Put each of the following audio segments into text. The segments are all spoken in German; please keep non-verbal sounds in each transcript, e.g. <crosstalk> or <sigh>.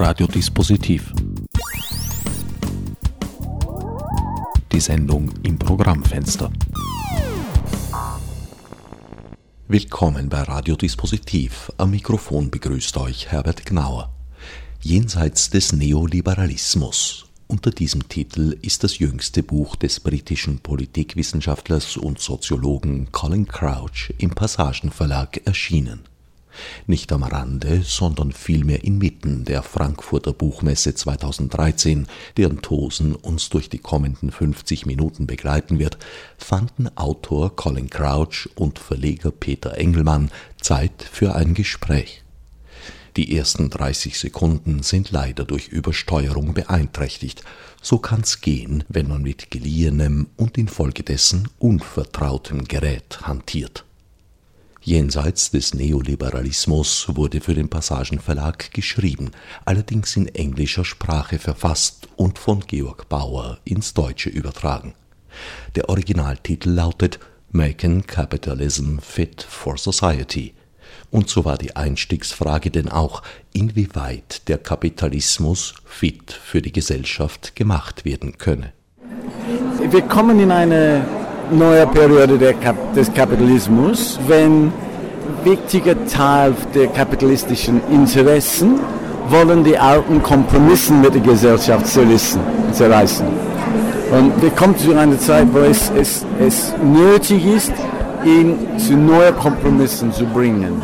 Radiodispositiv. Die Sendung im Programmfenster. Willkommen bei Radiodispositiv. Am Mikrofon begrüßt euch Herbert Gnauer. Jenseits des Neoliberalismus. Unter diesem Titel ist das jüngste Buch des britischen Politikwissenschaftlers und Soziologen Colin Crouch im Passagenverlag erschienen nicht am Rande, sondern vielmehr inmitten der Frankfurter Buchmesse 2013, deren Tosen uns durch die kommenden 50 Minuten begleiten wird, fanden Autor Colin Crouch und Verleger Peter Engelmann Zeit für ein Gespräch. Die ersten 30 Sekunden sind leider durch Übersteuerung beeinträchtigt. So kann's gehen, wenn man mit geliehenem und infolgedessen unvertrautem Gerät hantiert. Jenseits des Neoliberalismus wurde für den Passagenverlag geschrieben, allerdings in englischer Sprache verfasst und von Georg Bauer ins Deutsche übertragen. Der Originaltitel lautet Making Capitalism Fit for Society. Und so war die Einstiegsfrage denn auch, inwieweit der Kapitalismus fit für die Gesellschaft gemacht werden könne. Wir kommen in eine neue Periode Kap des Kapitalismus, wenn wichtiger Teil der kapitalistischen Interessen wollen die alten Kompromissen mit der Gesellschaft zerreißen. Und wir kommen zu einer Zeit, wo es, es, es nötig ist, ihn zu neuen Kompromissen zu bringen.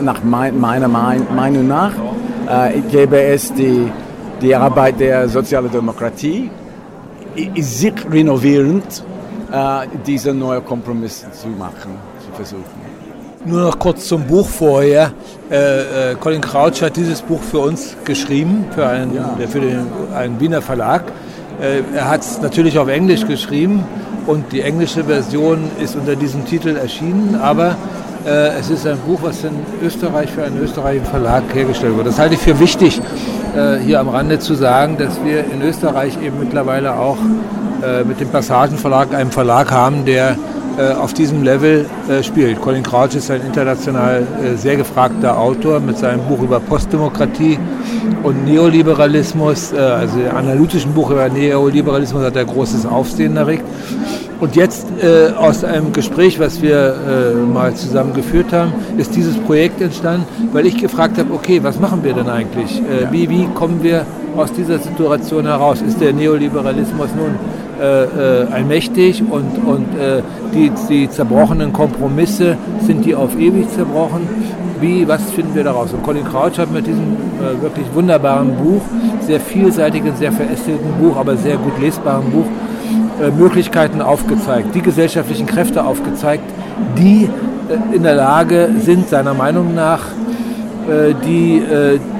Nach meiner Meinung nach äh, gäbe es die, die Arbeit der Sozialdemokratie, sich renovierend äh, diese neuen Kompromisse zu machen, zu versuchen. Nur noch kurz zum Buch vorher. Äh, äh, Colin Crouch hat dieses Buch für uns geschrieben, für einen, ja. für den, einen Wiener Verlag. Äh, er hat es natürlich auf Englisch geschrieben und die englische Version ist unter diesem Titel erschienen, aber äh, es ist ein Buch, was in Österreich für einen österreichischen Verlag hergestellt wurde. Das halte ich für wichtig, äh, hier am Rande zu sagen, dass wir in Österreich eben mittlerweile auch äh, mit dem Passagenverlag einen Verlag haben, der äh, auf diesem Level äh, spielt. Colin Crouch ist ein international äh, sehr gefragter Autor mit seinem Buch über Postdemokratie und Neoliberalismus, äh, also analytischen Buch über Neoliberalismus hat er großes Aufsehen erregt. Und jetzt äh, aus einem Gespräch, was wir mal zusammen geführt haben, ist dieses Projekt entstanden, weil ich gefragt habe, okay, was machen wir denn eigentlich? wie, wie kommen wir aus dieser Situation heraus? Ist der Neoliberalismus nun äh, äh, allmächtig und, und äh, die, die zerbrochenen Kompromisse, sind die auf ewig zerbrochen? Wie, was finden wir daraus? Und Colin Crouch hat mit diesem äh, wirklich wunderbaren Buch, sehr vielseitigen, sehr verästelten Buch, aber sehr gut lesbaren Buch, äh, Möglichkeiten aufgezeigt, die gesellschaftlichen Kräfte aufgezeigt, die äh, in der Lage sind, seiner Meinung nach, die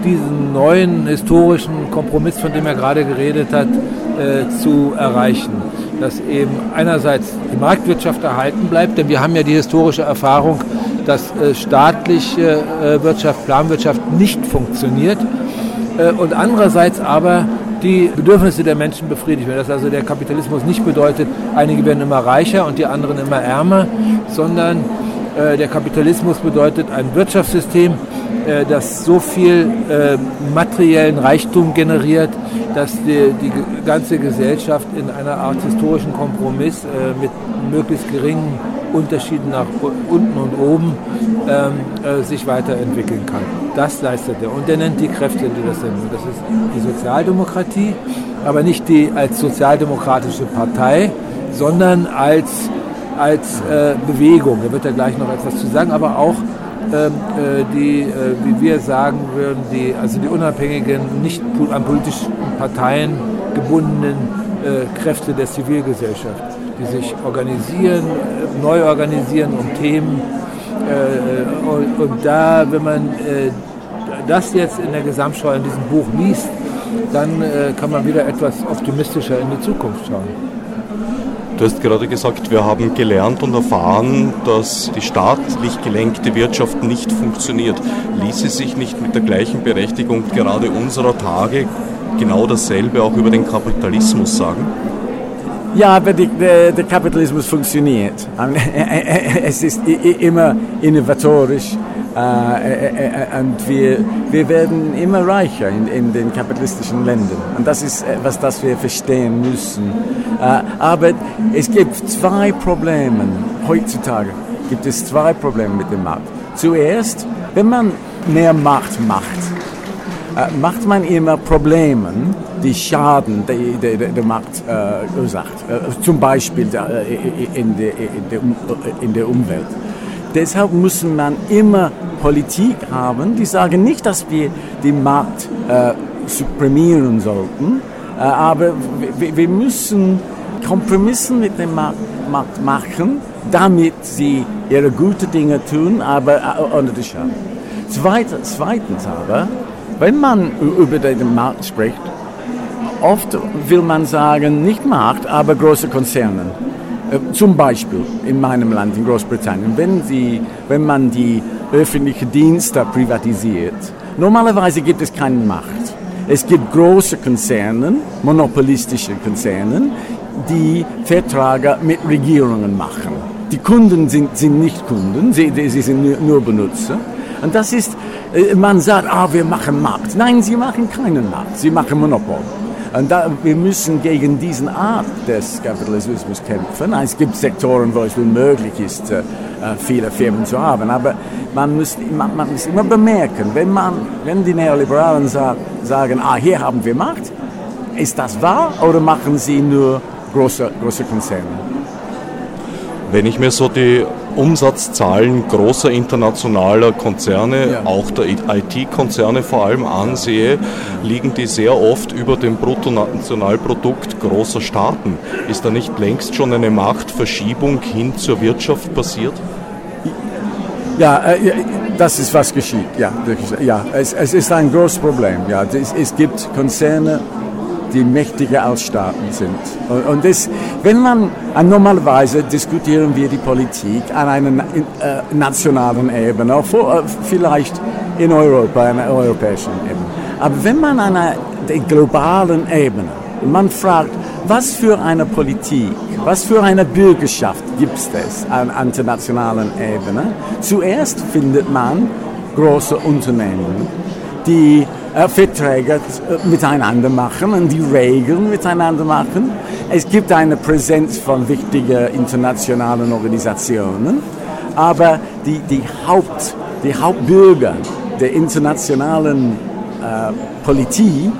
diesen neuen historischen Kompromiss, von dem er gerade geredet hat, äh, zu erreichen. Dass eben einerseits die Marktwirtschaft erhalten bleibt, denn wir haben ja die historische Erfahrung, dass staatliche Wirtschaft, Planwirtschaft nicht funktioniert und andererseits aber die Bedürfnisse der Menschen befriedigt werden. Dass also der Kapitalismus nicht bedeutet, einige werden immer reicher und die anderen immer ärmer, sondern der Kapitalismus bedeutet ein Wirtschaftssystem, äh, das so viel äh, materiellen Reichtum generiert, dass die, die, ganze Gesellschaft in einer Art historischen Kompromiss äh, mit möglichst geringen Unterschieden nach unten und oben ähm, äh, sich weiterentwickeln kann. Das leistet er. Und er nennt die Kräfte, die das sind. Das ist die Sozialdemokratie, aber nicht die als sozialdemokratische Partei, sondern als, als äh, Bewegung. Da wird er gleich noch etwas zu sagen, aber auch die, äh, wie wir sagen würden, die, also die unabhängigen, nicht an politischen Parteien gebundenen äh, Kräfte der Zivilgesellschaft, die sich organisieren, neu organisieren um Themen. Und da, wenn man das jetzt in der Gesamtschau in diesem Buch liest, dann kann man wieder etwas optimistischer in die Zukunft schauen. Du hast gerade gesagt, wir haben gelernt und erfahren, dass die staatlich gelenkte Wirtschaft nicht funktioniert. Ließe sich nicht mit der gleichen Berechtigung gerade unserer Tage genau dasselbe auch über den Kapitalismus sagen? Ja, aber die, der, der, Kapitalismus funktioniert. <laughs> Es ist immer innovatorisch äh, und wir, wir werden immer reicher in, in den kapitalistischen Ländern. Und das ist etwas, das wir verstehen müssen. Aber es gibt zwei Probleme heutzutage. Gibt es zwei Probleme mit dem Markt. Zuerst, wenn man mehr Macht macht, macht man immer Probleme, die Schaden die, die, die Markt äh, verursacht, äh, zum Beispiel äh, in, der, in, der, in der Umwelt. Deshalb muss man immer Politik haben, die sagen nicht, dass wir den Markt äh, supprimieren sollten, äh, aber wir, müssen Kompromisse mit dem Markt, Markt, machen, damit sie ihre guten Dinge tun, aber äh, ohne die Schaden. Zweitens, zweitens aber, wenn man über den Markt spricht, oft will man sagen, nicht Markt, aber große Konzerne. Äh, zum Beispiel in meinem Land, in Großbritannien, wenn, sie, wenn man die öffentlichen Dienste privatisiert, normalerweise gibt es keine Macht. Es gibt große Konzerne, monopolistische Konzerne, die Verträge mit Regierungen machen. Die Kunden sind, sind nicht Kunden, sie, sie sind nur, Benutzer. Und das ist, man sagt, ah, wir machen Markt. Nein, sie machen keinen Markt, sie machen Monopol. Und da, wir müssen gegen diesen Art des Kapitalismus kämpfen. Es gibt Sektoren, wo es unmöglich ist, äh, viele Firmen zu haben. Aber man muss, man, man muss immer bemerken, wenn, man, wenn die Neoliberalen sa sagen, ah, hier haben wir Macht, ist das wahr oder machen sie nur große, große Konzerne? Wenn ich mir so die Umsatzzahlen großer internationaler Konzerne, ja. auch der IT-Konzerne vor allem ansehe, liegen die sehr oft über dem Bruttonationalprodukt großer Staaten. Ist da nicht längst schon eine Machtverschiebung hin zur Wirtschaft passiert? Ja, äh, das ist was geschieht. Ja, ja es, es ist ein großes Problem. Ja, es, es gibt Konzerne, die mächtiger als Staaten sind. Und, das, wenn man normalerweise diskutieren wir die Politik an einer äh, nationalen Ebene, äh, vielleicht in Europa, einer europäischen Ebene. Aber wenn man an einer globalen Ebene, man fragt, was für eine Politik, was für eine Bürgerschaft gibt es an internationalen Ebene? Zuerst findet man große Unternehmen, die Verträge äh, miteinander machen und die Regeln miteinander machen. Es gibt eine Präsenz von wichtigen internationalen Organisationen, aber die, die, Haupt, die Hauptbürger der internationalen äh, Politik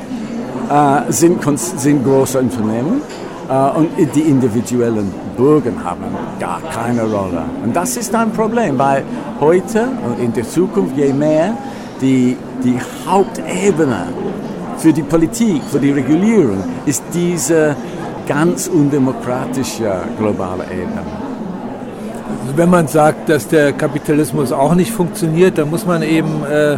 äh, sind, sind große Unternehmen äh, und die individuellen Bürger haben gar keine Rolle. Und das ist ein Problem, weil heute und in der Zukunft je mehr die, die Hauptebene für die Politik, für die Regulierung ist diese ganz undemokratische globale Ebene. Also wenn man sagt, dass der Kapitalismus auch nicht funktioniert, dann muss man eben äh,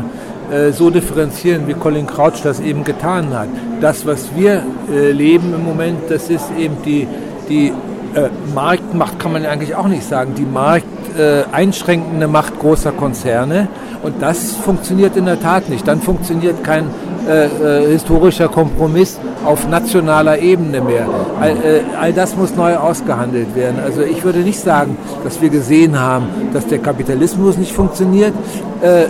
äh, so differenzieren, wie Colin Crouch das eben getan hat. Das, was wir äh, leben im Moment, das ist eben die, die äh, Marktmacht, kann man eigentlich auch nicht sagen, die Markt äh, einschränkende Macht großer Konzerne. Und das funktioniert in der Tat nicht. Dann funktioniert kein äh, äh, historischer Kompromiss auf nationaler Ebene mehr. All, äh, all, das muss neu ausgehandelt werden. Also ich würde nicht sagen, dass wir gesehen haben, dass der Kapitalismus nicht funktioniert. Äh, äh,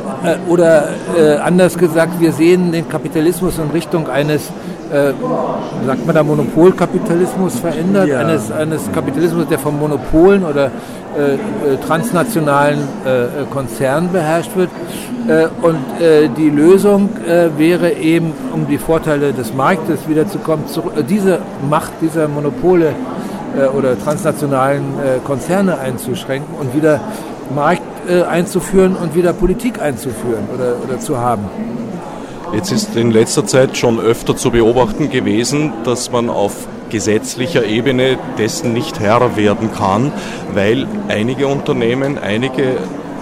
oder äh, anders gesagt, wir sehen den Kapitalismus in Richtung eines sagt man da Monopolkapitalismus verändert, ja. eines, eines Kapitalismus, der von Monopolen oder transnationalen äh, Konzernen beherrscht wird. und die Lösung wäre eben, um die Vorteile des Marktes wiederzukommen, zu, diese Macht dieser Monopole oder transnationalen Konzerne einzuschränken und wieder Markt einzuführen und wieder Politik einzuführen oder, oder zu haben. Jetzt ist in letzter Zeit schon öfter zu beobachten gewesen, dass man auf gesetzlicher Ebene dessen nicht Herr werden kann, weil einige Unternehmen, einige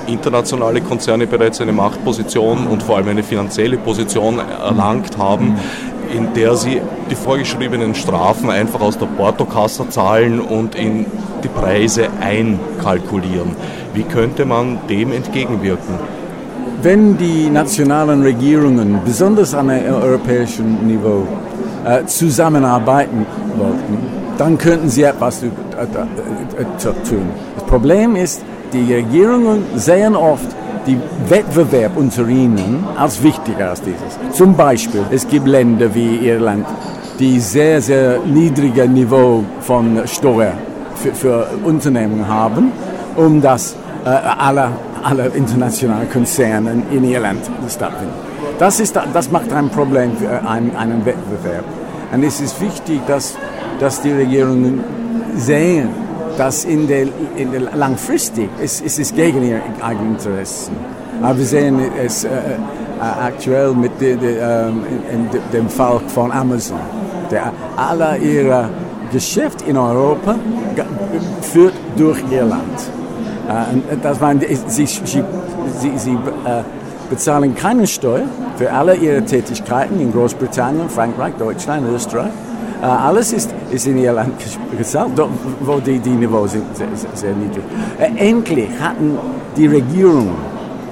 internationale Konzerne bereits eine Machtposition und vor allem eine finanzielle Position erlangt haben, in der sie die vorgeschriebenen Strafen einfach aus der Portokasse zahlen und in die Preise einkalkulieren. Wie könnte man dem entgegenwirken? Wenn die nationalen Regierungen, besonders an europäischem Niveau, äh, zusammenarbeiten wollten, dann könnten sie etwas tun. Das Problem ist, die Regierungen sehen oft die Wettbewerb unter ihnen als wichtiger als dieses. Zum Beispiel, es gibt Länder wie Irland, die sehr, sehr niedrige Niveau von Steuer für, für Unternehmen haben, um das äh, alle, alle internationalen Konzerne in Irland stattfinden. Das, ist, das macht ein Problem für einen, einen Wettbewerb. Und es ist wichtig, dass, dass die Regierungen sehen, dass in der, in der langfristig es, es ist gegen ihre eigenen Interessen. Aber wir sehen es äh, äh aktuell mit de, de, ähm, in, in dem Fall von Amazon, der alle ihre Geschäft in Europa führt durch Irland. Äh, das waren, sie, sie, sie, sie äh, bezahlen keine Steuer für alle ihre Tätigkeiten in Großbritannien, Frankreich, Deutschland, Österreich. Äh, alles ist, ist in Irland gezahlt, wo die, die Niveau sind sehr, sehr niedrig. Äh, endlich hatten die Regierungen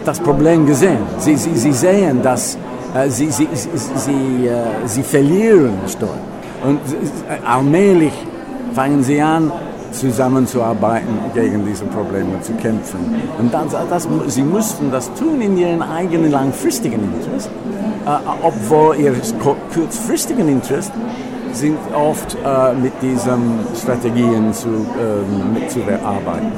das Problem gesehen. Sie, sie, sie sehen, dass äh, sie, sie, sie, sie, äh, verlieren Steuern. Und äh, allmählich fangen sie an, zusammenzuarbeiten, gegen diese Probleme zu kämpfen. Und das, das, sie mussten das tun in ihren eigenen langfristigen Interessen, äh, obwohl ihre kurzfristigen Interessen sind oft äh, mit diesen Strategien zu, äh, mitzuarbeiten.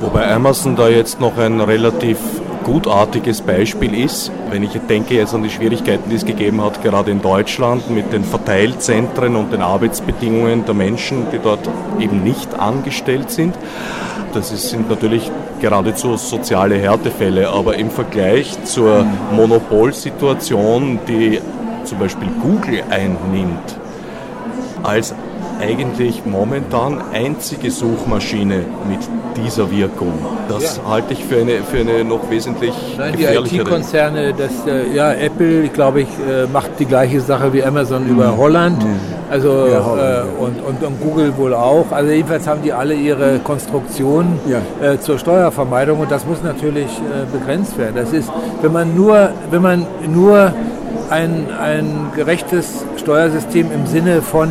Wobei Amazon da jetzt noch ein relativ gutartiges Beispiel ist, wenn ich denke jetzt an die Schwierigkeiten, die es gegeben hat, gerade in Deutschland mit den Verteilzentren und den Arbeitsbedingungen der Menschen, die dort eben nicht angestellt sind. Das sind natürlich geradezu soziale Härtefälle, aber im Vergleich zur Monopolsituation, die zum Beispiel Google einnimmt, als eigentlich momentan einzige Suchmaschine mit dieser Wirkung. Das ja. halte ich für eine, für eine noch wesentlich Nein, die IT-Konzerne, äh, ja, Apple, glaube ich, äh, macht die gleiche Sache wie Amazon mhm. über Holland. Mhm. Also ja, Holland, äh, und, und, und, Google wohl auch. Also jedenfalls haben die alle ihre Konstruktion ja. äh, zur Steuervermeidung und das muss natürlich äh, begrenzt werden. Das ist, wenn man nur, wenn man nur ein, ein gerechtes Steuersystem im Sinne von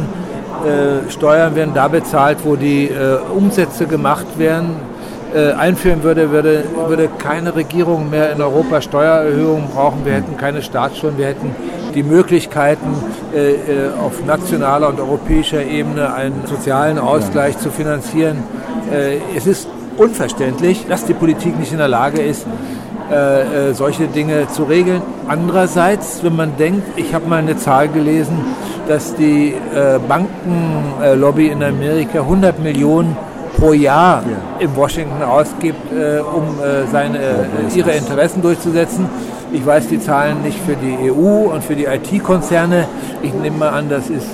äh, Steuern werden da bezahlt, wo die äh, Umsätze gemacht werden, äh, einführen würde, würde, würde keine Regierung mehr in Europa Steuererhöhungen brauchen. Wir hätten keine Staatsschulden, wir hätten die Möglichkeiten, äh, äh, auf nationaler und europäischer Ebene einen sozialen Ausgleich zu finanzieren. Es ist unverständlich, dass die Politik nicht in der Lage ist, äh, äh, solche Dinge zu regeln. Andererseits, wenn man denkt, ich habe mal eine Zahl gelesen, dass die äh, Bankenlobby in Amerika 100 Millionen pro Jahr ja. in Washington ausgibt, äh, um äh, seine, ihre Interessen durchzusetzen. Ich weiß die Zahlen nicht für die EU und für die IT-Konzerne. Ich nehme mal an, das ist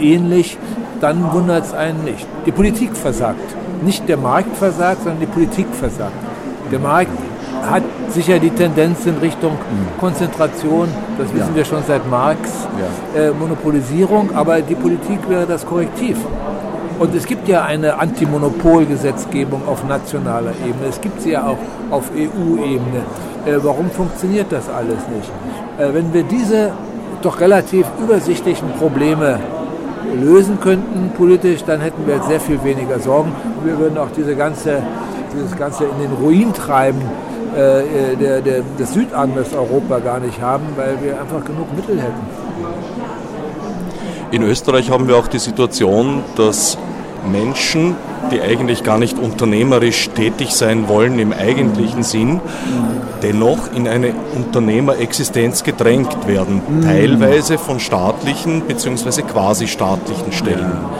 ähnlich. Dann wundert es einen nicht. Die Politik versagt. Nicht der Markt versagt, sondern die Politik versagt. Der Markt hat sicher die Tendenz in Richtung Konzentration, das wissen ja. wir schon seit Marx, ja. äh, Monopolisierung, aber die Politik wäre das Korrektiv. Und es gibt ja eine Antimonopolgesetzgebung auf nationaler Ebene, es gibt sie ja auch auf EU-Ebene. Äh, warum funktioniert das alles nicht? Äh, wenn wir diese doch relativ übersichtlichen Probleme lösen könnten politisch, dann hätten wir sehr viel weniger Sorgen. Wir würden auch diese ganze, dieses Ganze in den Ruin treiben, äh, der, der, des Südangles Europa gar nicht haben, weil wir einfach genug Mittel hätten. In Österreich haben wir auch die Situation, dass Menschen, die eigentlich gar nicht unternehmerisch tätig sein wollen im eigentlichen Sinn, dennoch in eine Unternehmerexistenz gedrängt werden, mhm. teilweise von staatlichen bzw. quasi staatlichen Stellen. Ja.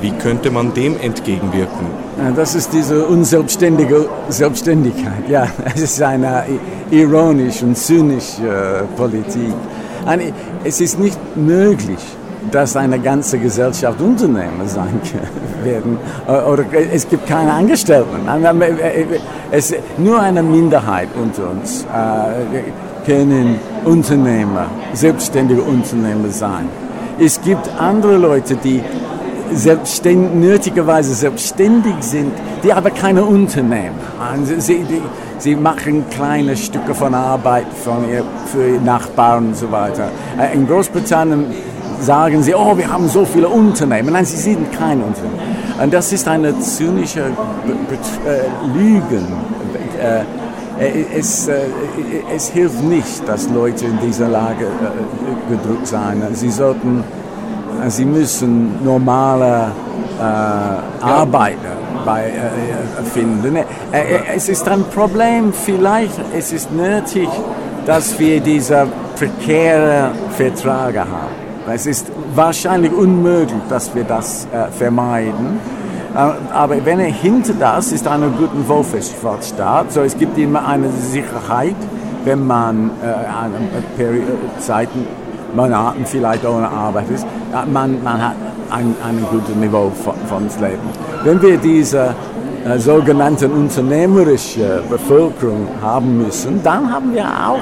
Wie könnte man dem entgegenwirken? Das ist diese unselbstständige Selbstständigkeit. Ja, <laughs> es ist eine ironische und zynische Politik. Es ist nicht möglich, dass eine ganze Gesellschaft Unternehmer sein <laughs> werden. Oder es gibt keine Angestellten. Es, nur eine Minderheit unter uns äh, können Unternehmer, selbstständige Unternehmer sein. Es gibt andere Leute, die selbstständig, nötigerweise selbstständig sind, die aber keine Unternehmen. Also sie, die, sie machen kleine Stücke von Arbeit von ihr, für Nachbarn und so weiter. Äh, in Großbritannien sagen sie, oh, wir haben so viele Unternehmen. Nein, sie sind kein Unternehmen. Und das ist eine zynische äh, Lügen. Äh, es, es, hilft nicht, dass Leute in dieser Lage gedrückt sind. Sie sollten, sie müssen normale äh, Arbeiter bei, äh, finden. es ist ein Problem, vielleicht es ist nötig, dass wir diese prekäre Verträge haben. Es ist wahrscheinlich unmöglich, dass wir das äh, vermeiden. Äh, aber wenn er hinter das ist ein guter Wohlfahrtsstaat, so es gibt immer eine Sicherheit, wenn man äh, eine Zeiten, Monaten vielleicht ohne Arbeit ist, man, man hat ein, ein gutes Niveau von, von Leben. Wenn wir diese äh, sogenannten unternehmerische Bevölkerung haben müssen, dann haben wir auch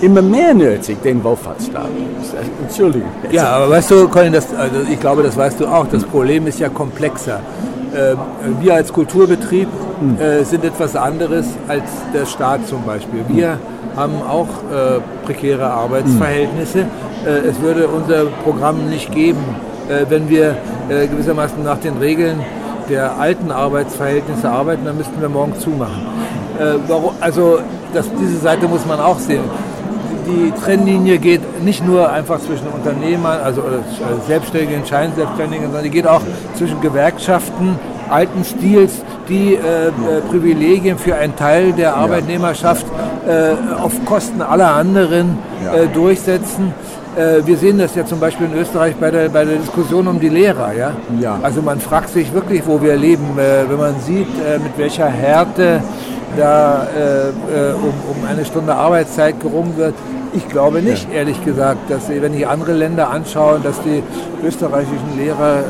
immer mehr nötig, den Wohlfahrtsstaat. Entschuldigung. Ja, aber weißt du, Colin, das, also ich glaube, das weißt du auch, das Problem ist ja komplexer. Äh, wir als Kulturbetrieb hm. äh, sind etwas anderes als der Staat zum Beispiel. Wir haben auch äh, prekäre Arbeitsverhältnisse. Äh, es würde unser Programm nicht geben, äh, wenn wir äh, gewissermaßen nach den Regeln der alten Arbeitsverhältnisse arbeiten, dann müssten wir morgen zumachen. Also das, diese Seite muss man auch sehen die Trennlinie geht nicht nur einfach zwischen Unternehmern, also Selbstständigen, Scheinselbstständigen, sondern die geht auch zwischen Gewerkschaften alten Stils, die äh, äh, Privilegien für einen Teil der Arbeitnehmerschaft äh, auf Kosten aller anderen durchsetzen. Äh, wir sehen das ja zum Beispiel in Österreich bei der, bei der Diskussion um die Lehrer. Ja? Ja. Also man fragt sich wirklich, wo wir leben, äh, wenn man sieht, mit welcher Härte da um, um eine Stunde Arbeitszeit gerungen wird. Ich glaube nicht, ja. ehrlich gesagt, dass wenn ich andere Länder anschaue, dass die österreichischen Lehrer,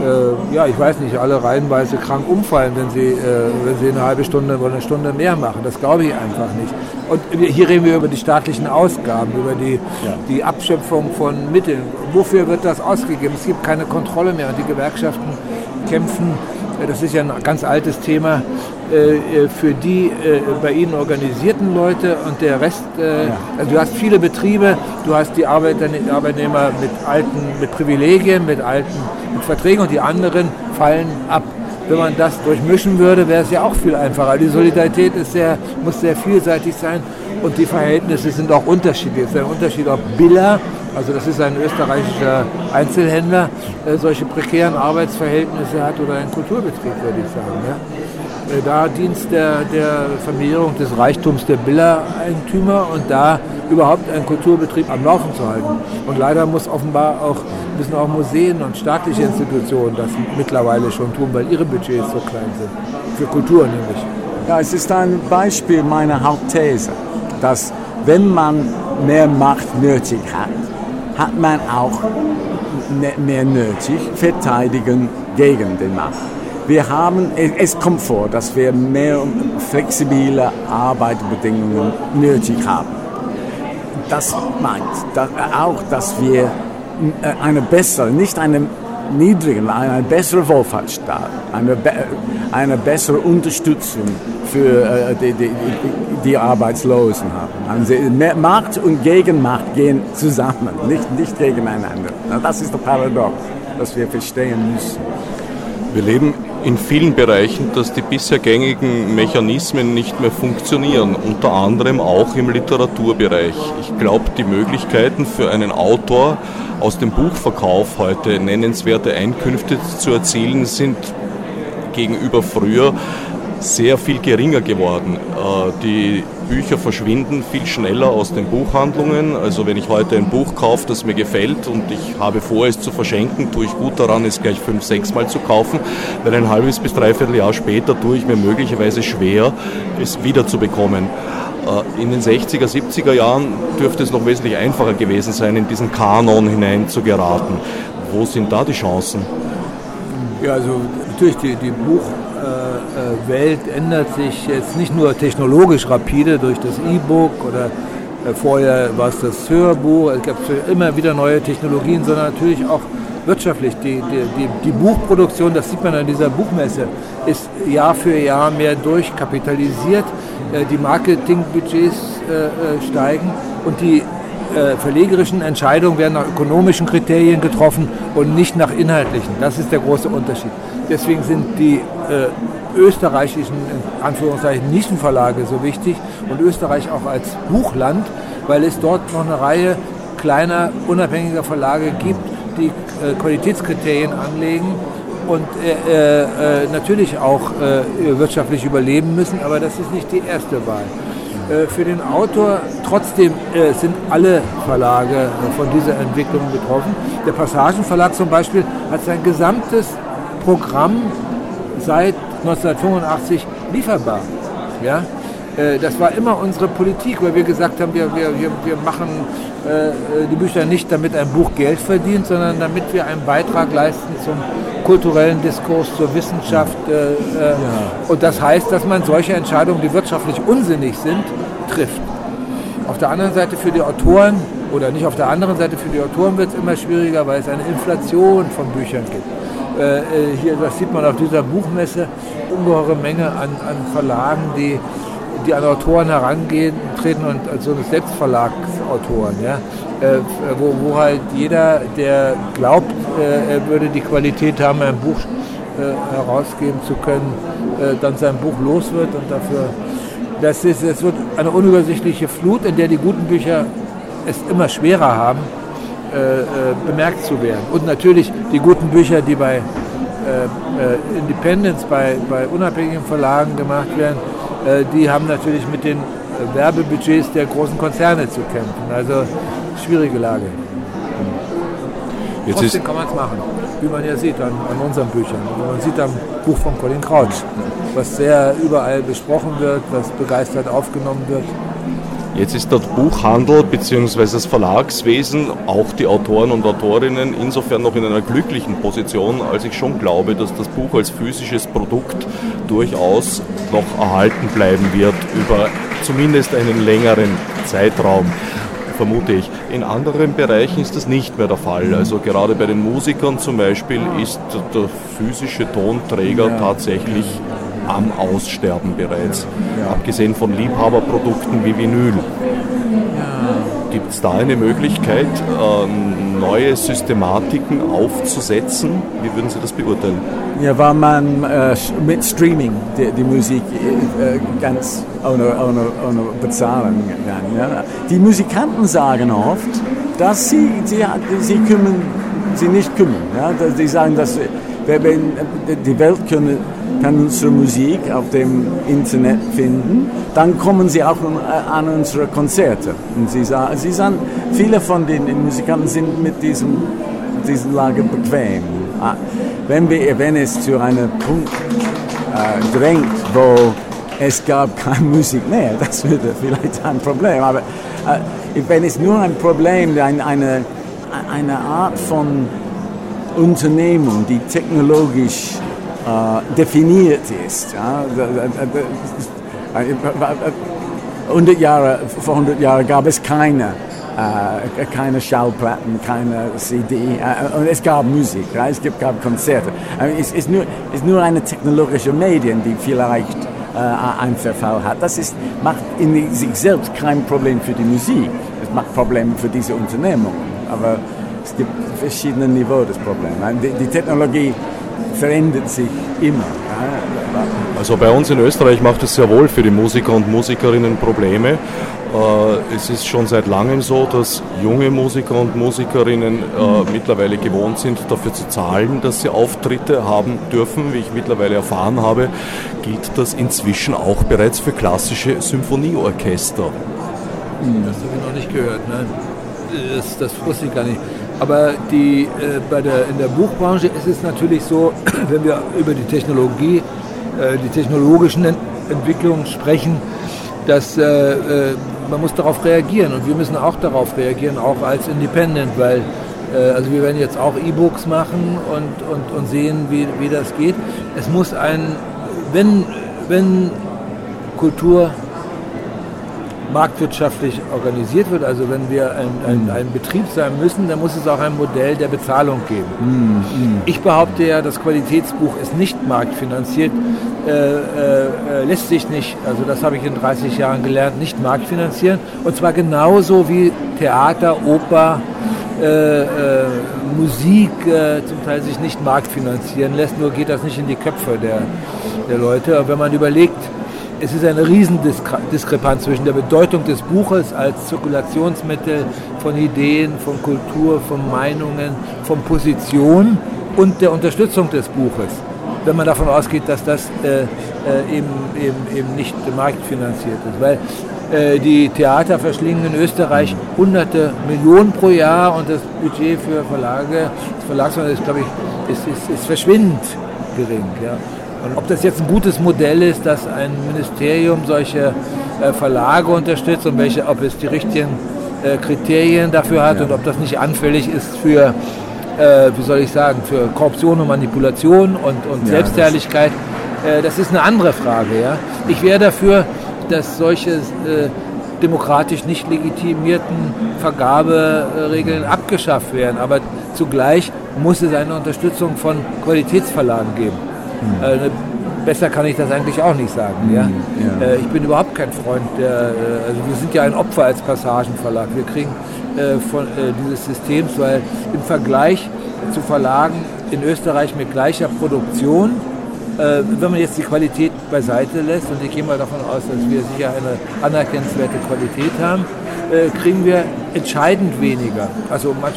äh, ja, ich weiß nicht, alle reihenweise krank umfallen, wenn sie, äh, wenn sie eine halbe Stunde oder eine Stunde mehr machen. Das glaube ich einfach nicht. Und hier reden wir über die staatlichen Ausgaben, über die, ja. die Abschöpfung von Mitteln. Wofür wird das ausgegeben? Es gibt keine Kontrolle mehr und die Gewerkschaften kämpfen das ist ja ein ganz altes Thema, für die äh, bei Ihnen organisierten Leute und der Rest, also du hast viele Betriebe, du hast die Arbeitnehmer mit alten, mit Privilegien, mit alten mit Verträgen und die anderen fallen ab. Wenn man das durchmischen würde, wäre es ja auch viel einfacher. Die Solidarität ist sehr, muss sehr vielseitig sein und die Verhältnisse sind auch unterschiedlich. Es ist ein Unterschied, ob Biller also das ist ein österreichischer Einzelhändler, solche prekären Arbeitsverhältnisse hat oder ein Kulturbetrieb, würde ich sagen. Ja. Äh, da dient der, der Vermehrung des Reichtums der Biller-Eigentümer und da überhaupt einen Kulturbetrieb am Laufen zu halten. Und leider muss offenbar auch, müssen auch Museen und staatliche Institutionen das mittlerweile schon tun, weil ihre Budgets so klein sind. Für Kultur nämlich. Ja, es ist ein Beispiel meiner Hauptthese, dass wenn man mehr Macht nötig hat, hat man auch ne, mehr nötig verteidigen gegen den Macht. Wir haben, es kommt vor, dass wir mehr flexible Arbeitsbedingungen nötig haben. Das meint auch, dass wir äh, eine bessere, nicht eine niedrigen, eine bessere Wohlfahrtsstaat, eine, eine bessere Unterstützung für äh, die, die, die, Arbeitslosen haben. Also Markt und Gegenmacht gehen zusammen, nicht, nicht gegeneinander. Das ist der Paradox, das wir verstehen müssen. Wir leben in vielen Bereichen, dass die bisher gängigen Mechanismen nicht mehr funktionieren, unter anderem auch im Literaturbereich. Ich glaube, die Möglichkeiten für einen Autor aus dem Buchverkauf heute nennenswerte Einkünfte zu erzielen sind gegenüber früher sehr viel geringer geworden. Äh, die Bücher verschwinden viel schneller aus den Buchhandlungen. Also wenn ich heute ein Buch kaufe, das mir gefällt und ich habe vor, es zu verschenken, tue ich gut daran, es gleich fünf, sechs Mal zu kaufen, weil ein halbes bis dreiviertel Jahr später tue ich mir möglicherweise schwer, es wiederzubekommen. Äh, in den 60er, 70er Jahren dürfte es noch wesentlich einfacher gewesen sein, in diesen Kanon hinein zu geraten. Wo sind da die Chancen? Ja, also natürlich die, die Buch Welt ändert sich jetzt nicht nur technologisch rapide durch das E-Book oder äh, vorher war es das Hörbuch, es gab immer wieder neue Technologien, sondern natürlich auch wirtschaftlich. Die, die, die, Buchproduktion, das sieht man an dieser Buchmesse, ist Jahr für Jahr mehr durchkapitalisiert. Äh, die Marketingbudgets steigen und die äh, verlegerischen Entscheidungen werden nach ökonomischen Kriterien getroffen und nicht nach inhaltlichen. Das ist der große Unterschied. Deswegen sind die äh, österreichischen, in Anführungszeichen, Nischenverlage so wichtig und Österreich auch als Buchland, weil es dort noch eine Reihe kleiner, unabhängiger Verlage gibt, die äh, Qualitätskriterien anlegen und äh, äh, natürlich auch äh, wirtschaftlich überleben müssen, aber das ist nicht die erste Wahl. Äh, für den Autor trotzdem äh, sind alle Verlage von dieser Entwicklung betroffen. Der Passagenverlag zum Beispiel hat sein gesamtes Programm seit 1985 lieferbar. Ja? Das war immer unsere Politik, weil wir gesagt haben, wir, wir, wir machen äh, die Bücher nicht, damit ein Buch Geld verdient, sondern damit wir einen Beitrag leisten zum kulturellen Diskurs, zur Wissenschaft. Äh, äh, ja. Und das heißt, dass man solche Entscheidungen, die wirtschaftlich unsinnig sind, trifft. Auf der anderen Seite für die Autoren, oder nicht auf der anderen Seite für die Autoren wird es immer schwieriger, weil es eine Inflation von Büchern gibt. Äh, hier, das sieht man auf dieser Buchmesse, ungeheure Menge an, an Verlagen, die die an Autoren herangehen, treten und so eine Selbstverlagsautoren, ja, äh, wo, wo halt jeder, der glaubt, äh, er würde die Qualität haben, ein Buch äh, herausgeben zu können, äh, dann sein Buch los wird und dafür, das ist, es wird eine unübersichtliche Flut, in der die guten Bücher es immer schwerer haben, äh, äh, bemerkt zu werden. Und natürlich die guten Bücher, die bei Independence, bei, bei unabhängigen Verlagen gemacht werden, die haben natürlich mit den äh, Werbebudgets der großen Konzerne zu kämpfen. Also schwierige Lage. Jetzt Trotzdem kann man es machen, wie man ja sieht an, an unseren Büchern. Also man sieht am Buch von Colin Crouch, was sehr überall besprochen wird, was begeistert aufgenommen wird. Jetzt ist der Buchhandel bzw. das Verlagswesen, auch die Autoren und Autorinnen insofern noch in einer glücklichen Position, als ich schon glaube, dass das Buch als physisches Produkt durchaus noch erhalten bleiben wird über zumindest einen längeren Zeitraum vermute ich. In anderen Bereichen ist das nicht mehr der Fall. Also gerade bei den Musikern zum Beispiel ist der physische Tonträger tatsächlich am Aussterben bereits. Abgesehen von Liebhaberprodukten wie Vinyl. Gibt es da eine Möglichkeit, äh, neue Systematiken aufzusetzen? Wie würden Sie das beurteilen? Ja, weil man äh, mit Streaming die, die Musik äh, ganz ohne, ohne, ohne bezahlen kann. Ja. Die Musikanten sagen oft, dass sie, sie, sie, kümmern, sie nicht kümmern. Ja. Sie sagen, dass wenn die Welt können kann unsere Musik auf dem Internet finden, dann kommen sie auch an unsere Konzerte. Und sie sie sagen viele von den Musikanten sind mit diesem, dieser Lage bequem. Ah, wenn, wir, wenn es zu einem Punkt äh, drängt, wo es gab keine Musik mehr, <laughs> das würde vielleicht ein Problem. Aber äh, wenn es nur ein Problem, ein, eine, eine Art von Unternehmung, die technologisch äh, definiert ist. Ja? 100 Jahre, vor 100 Jahren gab es keine, äh, keine Schallplatten, keine CD. Äh, und es gab Musik, ja? es gab Konzerte. Es ist nur, ist nur eine technologische Medien, die vielleicht äh, einen Verfall hat. Das ist, macht in sich selbst kein Problem für die Musik. Es macht Probleme für diese Unternehmungen. Aber es gibt verschiedene Niveaus des Problems. Die, die Technologie verändert sich immer. Also bei uns in Österreich macht es sehr wohl für die Musiker und Musikerinnen Probleme. Äh, es ist schon seit langem so, dass junge Musiker und Musikerinnen äh, mittlerweile gewohnt sind, dafür zu zahlen, dass sie Auftritte haben dürfen. Wie ich mittlerweile erfahren habe, gilt das inzwischen auch bereits für klassische Symphonieorchester. Das habe ich noch nicht gehört, nein. Das, das wusste ich gar nicht. Aber die, äh, bei der, in der Buchbranche ist es natürlich so, <clears throat> wenn wir über die Technologie, äh, die technologischen Entwicklungen sprechen, dass äh, äh, man muss darauf reagieren und wir müssen auch darauf reagieren, auch als Independent, weil äh, also wir werden jetzt auch E-Books machen und, und, und sehen, wie, wie das geht. Es muss ein, wenn, wenn Kultur marktwirtschaftlich organisiert wird. Also wenn wir ein, ein, mhm. ein, Betrieb sein müssen, dann muss es auch ein Modell der Bezahlung geben. Mhm. Ich behaupte ja, das Qualitätsbuch ist nicht marktfinanziert, äh, äh, lässt sich nicht, also das habe ich in 30 Jahren gelernt, nicht marktfinanzieren. Und zwar genauso wie Theater, Oper, äh, äh, Musik äh, zum Teil sich nicht marktfinanzieren lässt, nur geht das nicht in die Köpfe der, der Leute. Aber wenn man überlegt, es ist eine Riesendiskrepanz zwischen der Bedeutung des Buches als Zirkulationsmittel von Ideen, von Kultur, von Meinungen, von Position und der Unterstützung des Buches. Wenn man davon ausgeht, dass das äh, äh, eben, eben, eben nicht marktfinanziert ist. Weil äh, die Theater verschlingen in Österreich hunderte Millionen pro Jahr und das Budget für Verlage, das Verlagsmodell ist, glaube ich, ist, ist, ist verschwindend gering. Ja. Und ob das jetzt ein gutes Modell ist, dass ein Ministerium solche äh, Verlage unterstützt und welche, ob es die richtigen äh, Kriterien dafür hat ja. und ob das nicht anfällig ist für, äh, wie soll ich sagen, für Korruption und Manipulation und, und ja, Selbstherrlichkeit, das, äh, das ist eine andere Frage. Ja? Ich wäre dafür, dass solche äh, demokratisch nicht legitimierten Vergaberegeln abgeschafft werden. Aber zugleich muss es eine Unterstützung von Qualitätsverlagen geben. Äh, besser kann ich das eigentlich auch nicht sagen. Mhm. Ja? ja. Äh, ich bin überhaupt kein Freund der, äh, also wir sind ja ein Opfer als Passagenverlag. Wir kriegen äh, von äh, dieses Systems, weil im Vergleich zu Verlagen in Österreich mit gleicher Produktion, äh, wenn man jetzt die Qualität beiseite lässt, und ich gehe mal davon aus, dass wir sicher eine anerkennenswerte Qualität haben, kriegen wir entscheidend weniger. Also ein,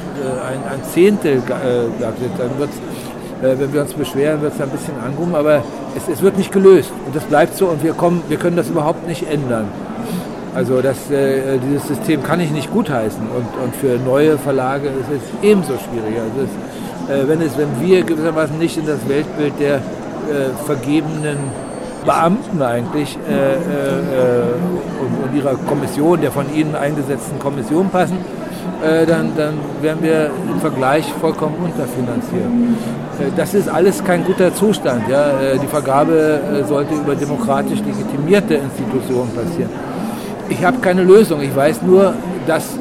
ein Zehntel, dann wird es äh, wenn wir uns beschweren, wird es ein bisschen angehoben, aber es, es, wird nicht gelöst und das bleibt so und wir, kommen, wir können das überhaupt nicht ändern. Also das, äh, dieses System kann ich nicht gutheißen und, und für neue Verlage ist es ebenso schwierig. Also es, äh, wenn, es, wenn wir gewissermaßen nicht in das Weltbild der äh, vergebenen Beamten eigentlich äh, äh, und, und, ihrer Kommission, der von ihnen eingesetzten Kommission passen, äh, dann, dann wären wir im Vergleich vollkommen unterfinanziert. Äh, das ist alles kein guter Zustand. Ja? Äh, die Vergabe sollte über demokratisch legitimierte Institutionen passieren. Ich habe keine Lösung. Ich weiß nur, dass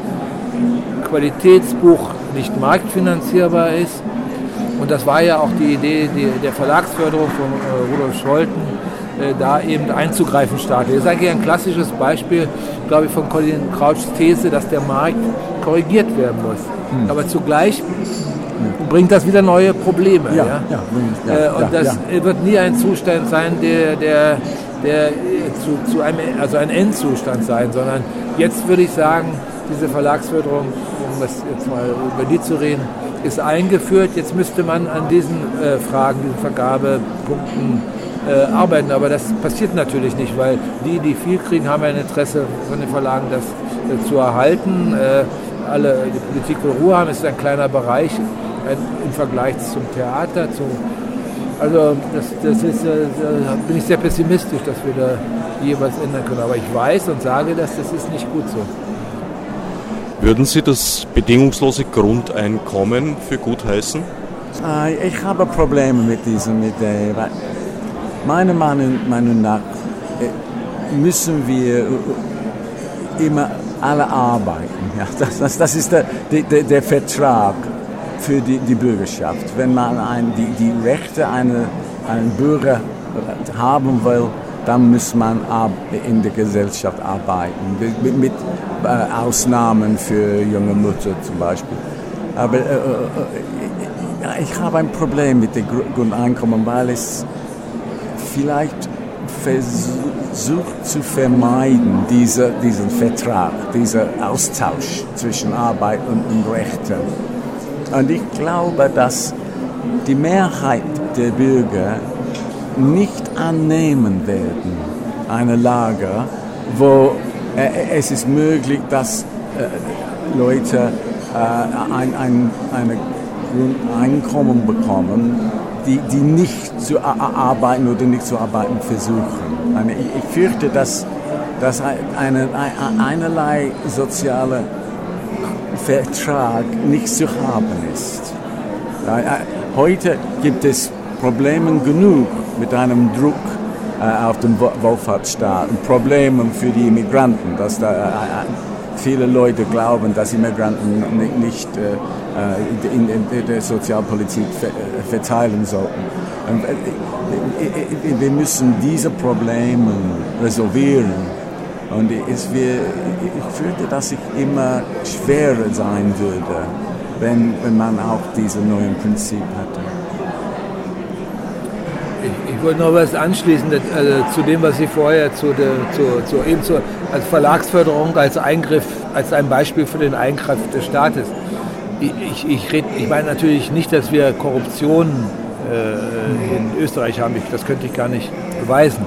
Qualitätsbuch nicht marktfinanzierbar ist. Und das war ja auch die Idee der Verlagsförderung von Rudolf Scholten, da eben einzugreifen staatlich. Das ist eigentlich ein klassisches Beispiel, glaube ich, von Colin Crouchs These, dass der Markt korrigiert werden muss. Hm. Aber zugleich bringt das wieder neue Probleme. Ja, ja? ja, ja und das wird nie ein Zustand sein, der, der, der zu, zu einem, also ein Endzustand sein, sondern jetzt würde ich sagen, diese Verlagsförderung, um das jetzt mal über die zu reden, ist eingeführt. Jetzt müsste man an diesen äh, Fragen, diesen Vergabepunkten äh, arbeiten. Aber das passiert natürlich nicht, weil die, die viel kriegen, haben ein Interesse von den Verlagen, das äh, zu erhalten. Äh, alle die Politik will Ruhe haben, ist ein kleiner Bereich im Vergleich zum Theater. Zu, also das, das ist, äh, da bin ich sehr pessimistisch, dass wir da je was ändern können. Aber ich weiß und sage das, das ist nicht gut so. Würden Sie das bedingungslose Grundeinkommen für gut heißen? Äh, ich habe Probleme mit diesem Idee. Meiner Meinung nach äh, müssen wir immer alle arbeiten. Ja, das, das, das ist der, der, der Vertrag für die, die Bürgerschaft. Wenn man ein, die, die Rechte eines einen Bürger haben will, dann muss man in der Gesellschaft arbeiten, mit, mit äh, Ausnahmen für junge Mütter zum Beispiel. Aber äh, äh, ich habe ein Problem mit dem Grundeinkommen, weil es vielleicht versucht zu vermeiden, diese, diesen Vertrag, diesen Austausch zwischen Arbeit und Rechten. Und ich glaube, dass die Mehrheit der Bürger nicht annehmen werden, eine Lage, wo äh, es ist möglich, dass äh, Leute äh, ein, ein, ein Grundeinkommen bekommen, die, die nicht zu arbeiten oder nicht zu arbeiten versuchen. Ich, fürchte, dass, dass eine, einerlei sozialer Vertrag nicht zu haben ist. Heute gibt es Probleme genug mit einem Druck äh, auf dem Wohlfahrtsstaat und Probleme für die Immigranten, dass da äh, viele Leute glauben, dass Immigranten nicht äh, in, in der Sozialpolitik verteilen sollten. Wir müssen diese Probleme resolvieren. Und es, ich fühlte, dass ich immer schwerer sein würde, wenn, wenn man auch diese neuen Prinzip hatte. Ich, ich wollte noch was anschließen also zu dem, was Sie vorher zu, der, zu, zu, eben zu, als Verlagsförderung, als Eingriff, als ein Beispiel für den Eingriff des Staates. Ich, ich, ich, ich meine natürlich nicht, dass wir Korruption äh, in Österreich haben. Ich, das könnte ich gar nicht beweisen.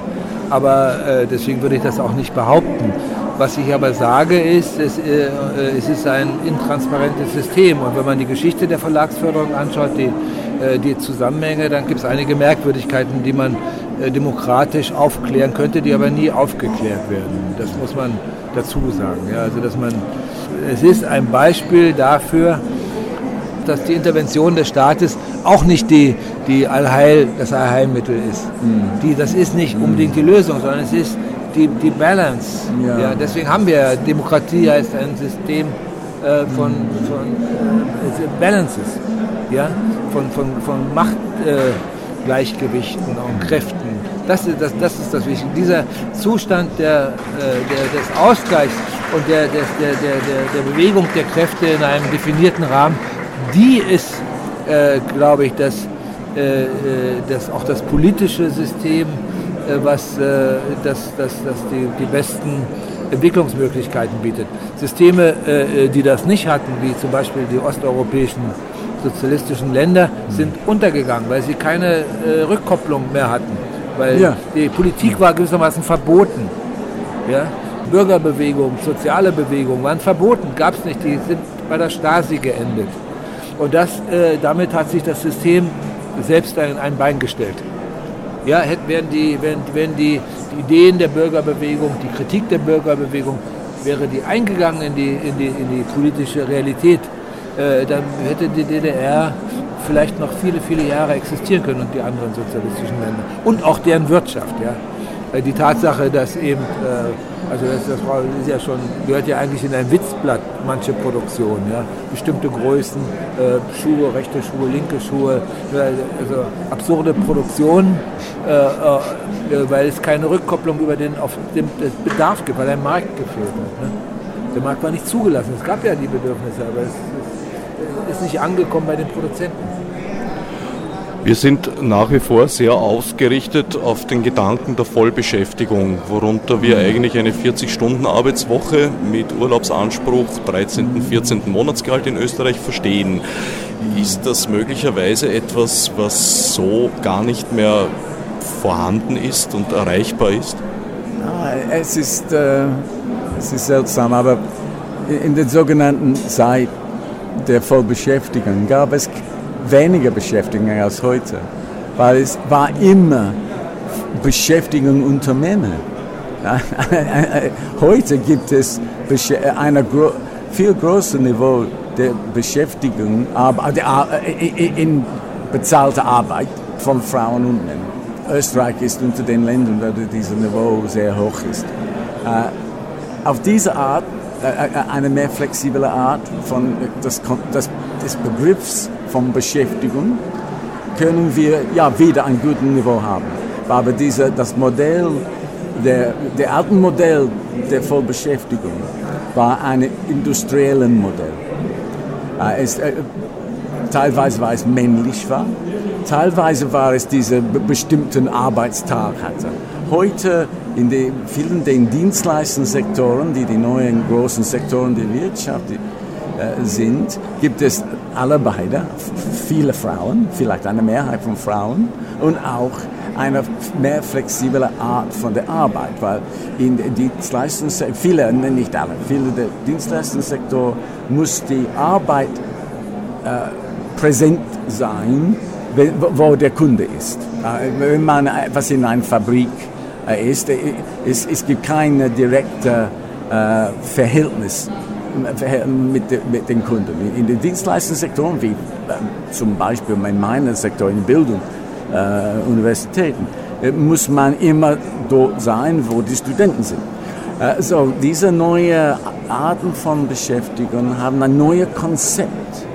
Aber äh, deswegen würde ich das auch nicht behaupten. Was ich aber sage ist, es, äh, es ist ein intransparentes System. Und wenn man die Geschichte der Verlagsförderung anschaut, die, äh, die Zusammenhänge, dann gibt es einige Merkwürdigkeiten, die man äh, demokratisch aufklären könnte, die aber nie aufgeklärt werden. Das muss man dazu sagen. Ja, also dass man, es ist ein Beispiel dafür, dass die Intervention des Staates auch nicht die, die Allheil, das Allheilmittel ist. Mhm. Die, das ist nicht unbedingt die Lösung, sondern es ist die, die Balance. Ja. ja deswegen haben wir Demokratie heißt ein System äh, von, von äh, Balances, ja? von, von, von Machtgleichgewichten äh, und Kräften. Das, das, das ist das Wichtige. Dieser Zustand der, äh, der, des Ausgleichs und der, der, der, der, der Bewegung der Kräfte in einem definierten Rahmen, die ist, äh, glaube ich, das, äh, äh, das, auch das politische System, äh, was äh, das, das, das die, die besten Entwicklungsmöglichkeiten bietet. Systeme, die das nicht hatten, wie zum Beispiel die osteuropäischen sozialistischen Länder, sind untergegangen, weil sie keine Rückkopplung mehr hatten. Weil ja. die Politik war gewissermaßen verboten. Ja? Bürgerbewegung, soziale Bewegung waren verboten, gab es nicht, die sind bei der Stasi geendet. Und das, äh, damit hat sich das System selbst ein, ein Bein gestellt. Ja, wären, die, wären, wären die, die Ideen der Bürgerbewegung, die Kritik der Bürgerbewegung, wäre die eingegangen in die, in die, in die politische Realität, äh, dann hätte die DDR vielleicht noch viele, viele Jahre existieren können und die anderen sozialistischen Länder. Und auch deren Wirtschaft. Ja. Äh, die Tatsache, dass eben, äh, also das, das ist ja schon, gehört ja eigentlich in ein Witzblatt, manche Produktionen, ja, bestimmte Größen, äh, Schuhe, rechte Schuhe, linke Schuhe, also absurde Produktionen, weil es keine Rückkopplung über den, auf den Bedarf gibt, weil der Markt gefehlt hat. Ne? Der Markt war nicht zugelassen, es gab ja die Bedürfnisse, aber es ist nicht angekommen bei den Produzenten. Wir sind nach wie vor sehr ausgerichtet auf den Gedanken der Vollbeschäftigung, worunter wir eigentlich eine 40-Stunden-Arbeitswoche mit Urlaubsanspruch, 13., 14. Monatsgehalt in Österreich verstehen. Ist das möglicherweise etwas, was so gar nicht mehr vorhanden ist und erreichbar ist? es ist, äh, es ist seltsam, aber in der sogenannten Zeit der Vollbeschäftigung gab es weniger Beschäftigung als heute, weil es war immer Beschäftigung unter Männern. <laughs> Heute gibt es ein viel größeres Niveau der Beschäftigung in bezahlter Arbeit von Frauen und Männern. Österreich ist unter den Ländern, wo dieses Niveau sehr hoch ist. Äh, auf diese Art, äh, äh, eine mehr flexible Art von des Begriffs von Beschäftigung können wir ja wieder ein gutes Niveau haben. Aber diese, das Modell, der, der alten Modell der Vollbeschäftigung war ein industrielles Modell. Äh, es, äh, teilweise war es männlich war, teilweise war es dieser bestimmten Arbeitstag hatte. Heute in den vielen den Dienstleistungssektoren, die die neuen großen Sektoren der Wirtschaft äh, sind, gibt es alle beide, viele Frauen, vielleicht eine Mehrheit von Frauen und auch eine mehr flexible Art von der Arbeit, weil in Dienstleistungssektor, viele, nicht alle, viele der Dienstleistungssektor muss die Arbeit äh, präsent sein, wo der Kunde ist. Äh, wenn man was in einer Fabrik äh, ist, äh, es, es gibt kein direktes äh, Verhältnis mit, mit den Kunden. In den Dienstleistungssektoren, wie äh, zum Beispiel in meinem Sektor in Bildung, äh, Universitäten, äh, muss man immer dort sein, wo die Studenten sind. Äh, diese neuen Arten von Beschäftigung haben ein neues Konzept,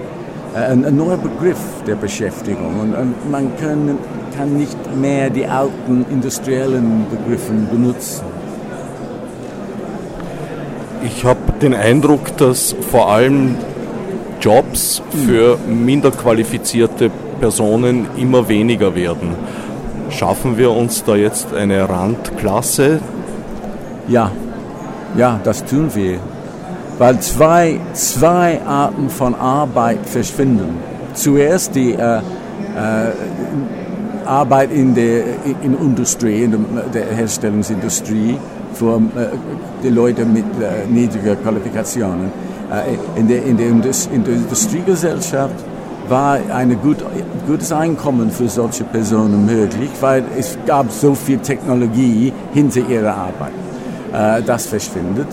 äh, ein, ein neuer Begriff der Beschäftigung. Und, und man kann, kann nicht mehr die alten industriellen Begriffe benutzen. Ich habe den Eindruck, dass vor allem Jobs für minder qualifizierte Personen immer weniger werden. Schaffen wir uns da jetzt eine Randklasse? Ja, ja, das tun wir. Weil zwei, zwei Arten von Arbeit verschwinden. Zuerst die äh, äh, Arbeit in der in Industrie, in der Herstellungsindustrie für äh, die Leute mit äh, niedriger Qualifikationen. Äh, in, der, in, der in der Industriegesellschaft war ein gut, gutes Einkommen für solche Personen möglich, weil es gab so viel Technologie hinter ihrer Arbeit. Das verschwindet.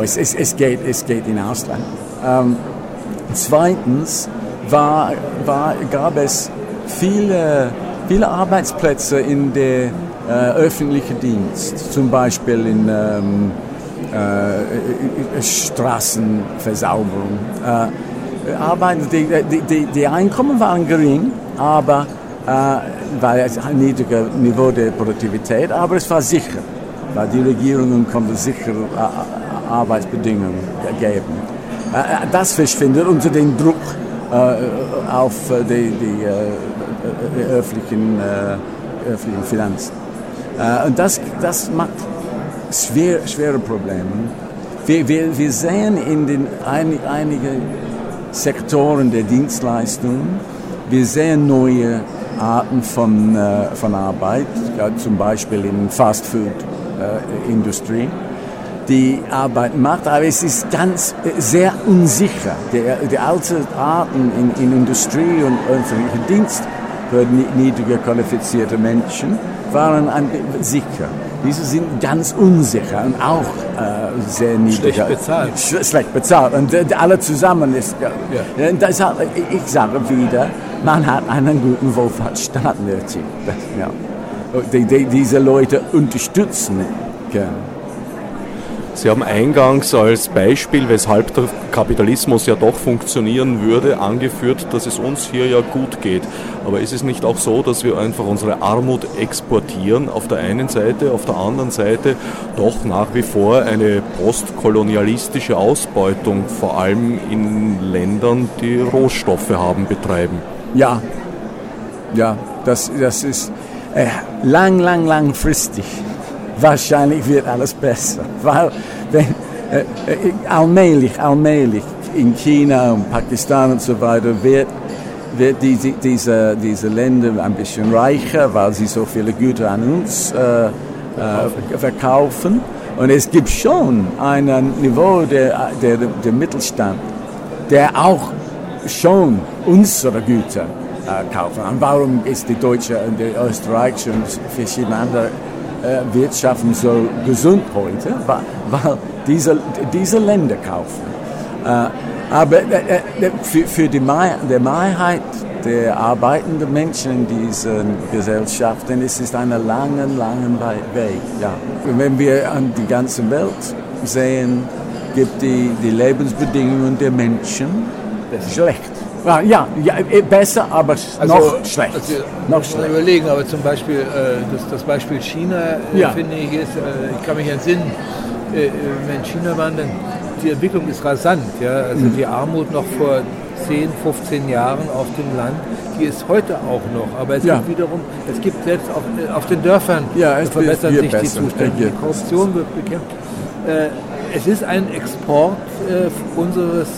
Es, es, es, geht, es geht in Ausland. Ähm, zweitens war, war, gab es viele, viele Arbeitsplätze in der äh, öffentlichen Dienst, zum Beispiel in ähm, äh, Straßenversauberung. Äh, Arbeiten, die, die, die, Einkommen waren gering, aber äh, weil es ein niedriger Niveau der Produktivität, aber es war sicher weil die Regierungen konnten sicher äh, Arbeitsbedingungen geben. Äh, äh, das verschwindet unter dem Druck auf die, die öffentlichen, öffentlichen Finanzen. Und das, das macht schwer, schwere Probleme. Wir, wir, wir sehen in den ein, einigen Sektoren der Dienstleistungen, wir sehen neue Arten von, von Arbeit, zum Beispiel in Fast Food äh, Industrie, die Arbeit macht, aber es ist ganz äh, sehr unsicher. Die, die alten Arten in, in Industrie und öffentlichen Dienst für niedriger qualifizierte Menschen waren sicher. Diese sind ganz unsicher und auch äh, sehr niedrig. Schlecht bezahlt. Sch schlecht bezahlt. Und äh, alle zusammen ist. Ja. ja. Deshalb, ich sage wieder, man hat einen guten Wohlfahrtsstaat nötig. ja die, die diese Leute unterstützen können. Sie haben eingangs als Beispiel, weshalb der Kapitalismus ja doch funktionieren würde, angeführt, dass es uns hier ja gut geht. Aber ist es nicht auch so, dass wir einfach unsere Armut exportieren auf der einen Seite, auf der anderen Seite doch nach wie vor eine postkolonialistische Ausbeutung, vor allem in Ländern, die Rohstoffe haben, betreiben? Ja, ja, das, das ist äh, lang, lang, langfristig wahrscheinlich wird alles besser. Weil wenn, äh, äh, allmählich, allmählich in China und Pakistan und so weiter wird, wird die, die, diese, diese Länder ein bisschen reicher, weil sie so viele Güter an uns äh, äh, verkaufen. Und es gibt schon ein Niveau der, der, der Mittelstand, der auch schon unsere Güter äh, kaufen. Und warum ist die deutsche und die österreichische und verschiedene andere äh, Wirtschaften so gesund heute? Weil diese, diese Länder kaufen. Äh, aber äh, für, für die Mehrheit der arbeitenden Menschen in diesen Gesellschaften ist es ein langer, langer Weg. Ja. Wenn wir an die ganze Welt sehen, gibt die, die Lebensbedingungen der Menschen schlecht. Ja, ja, äh, besser, aber also, noch schlecht. Also, noch schlecht. überlegen, aber zum Beispiel äh, das, das, Beispiel China, äh, ja. finde ich, ist, ich kann mich entsinnen, wenn China waren, dann die Entwicklung ist rasant. Ja? Also mhm. die Armut noch vor 10, 15 Jahren auf dem Land, die ist heute auch noch. Aber es ja. gibt wiederum, es gibt selbst auf, auf den Dörfern, ja, es verbessern sich besser. die Zustände. Die Korruption wird bekämpft. es ist ein Export unseres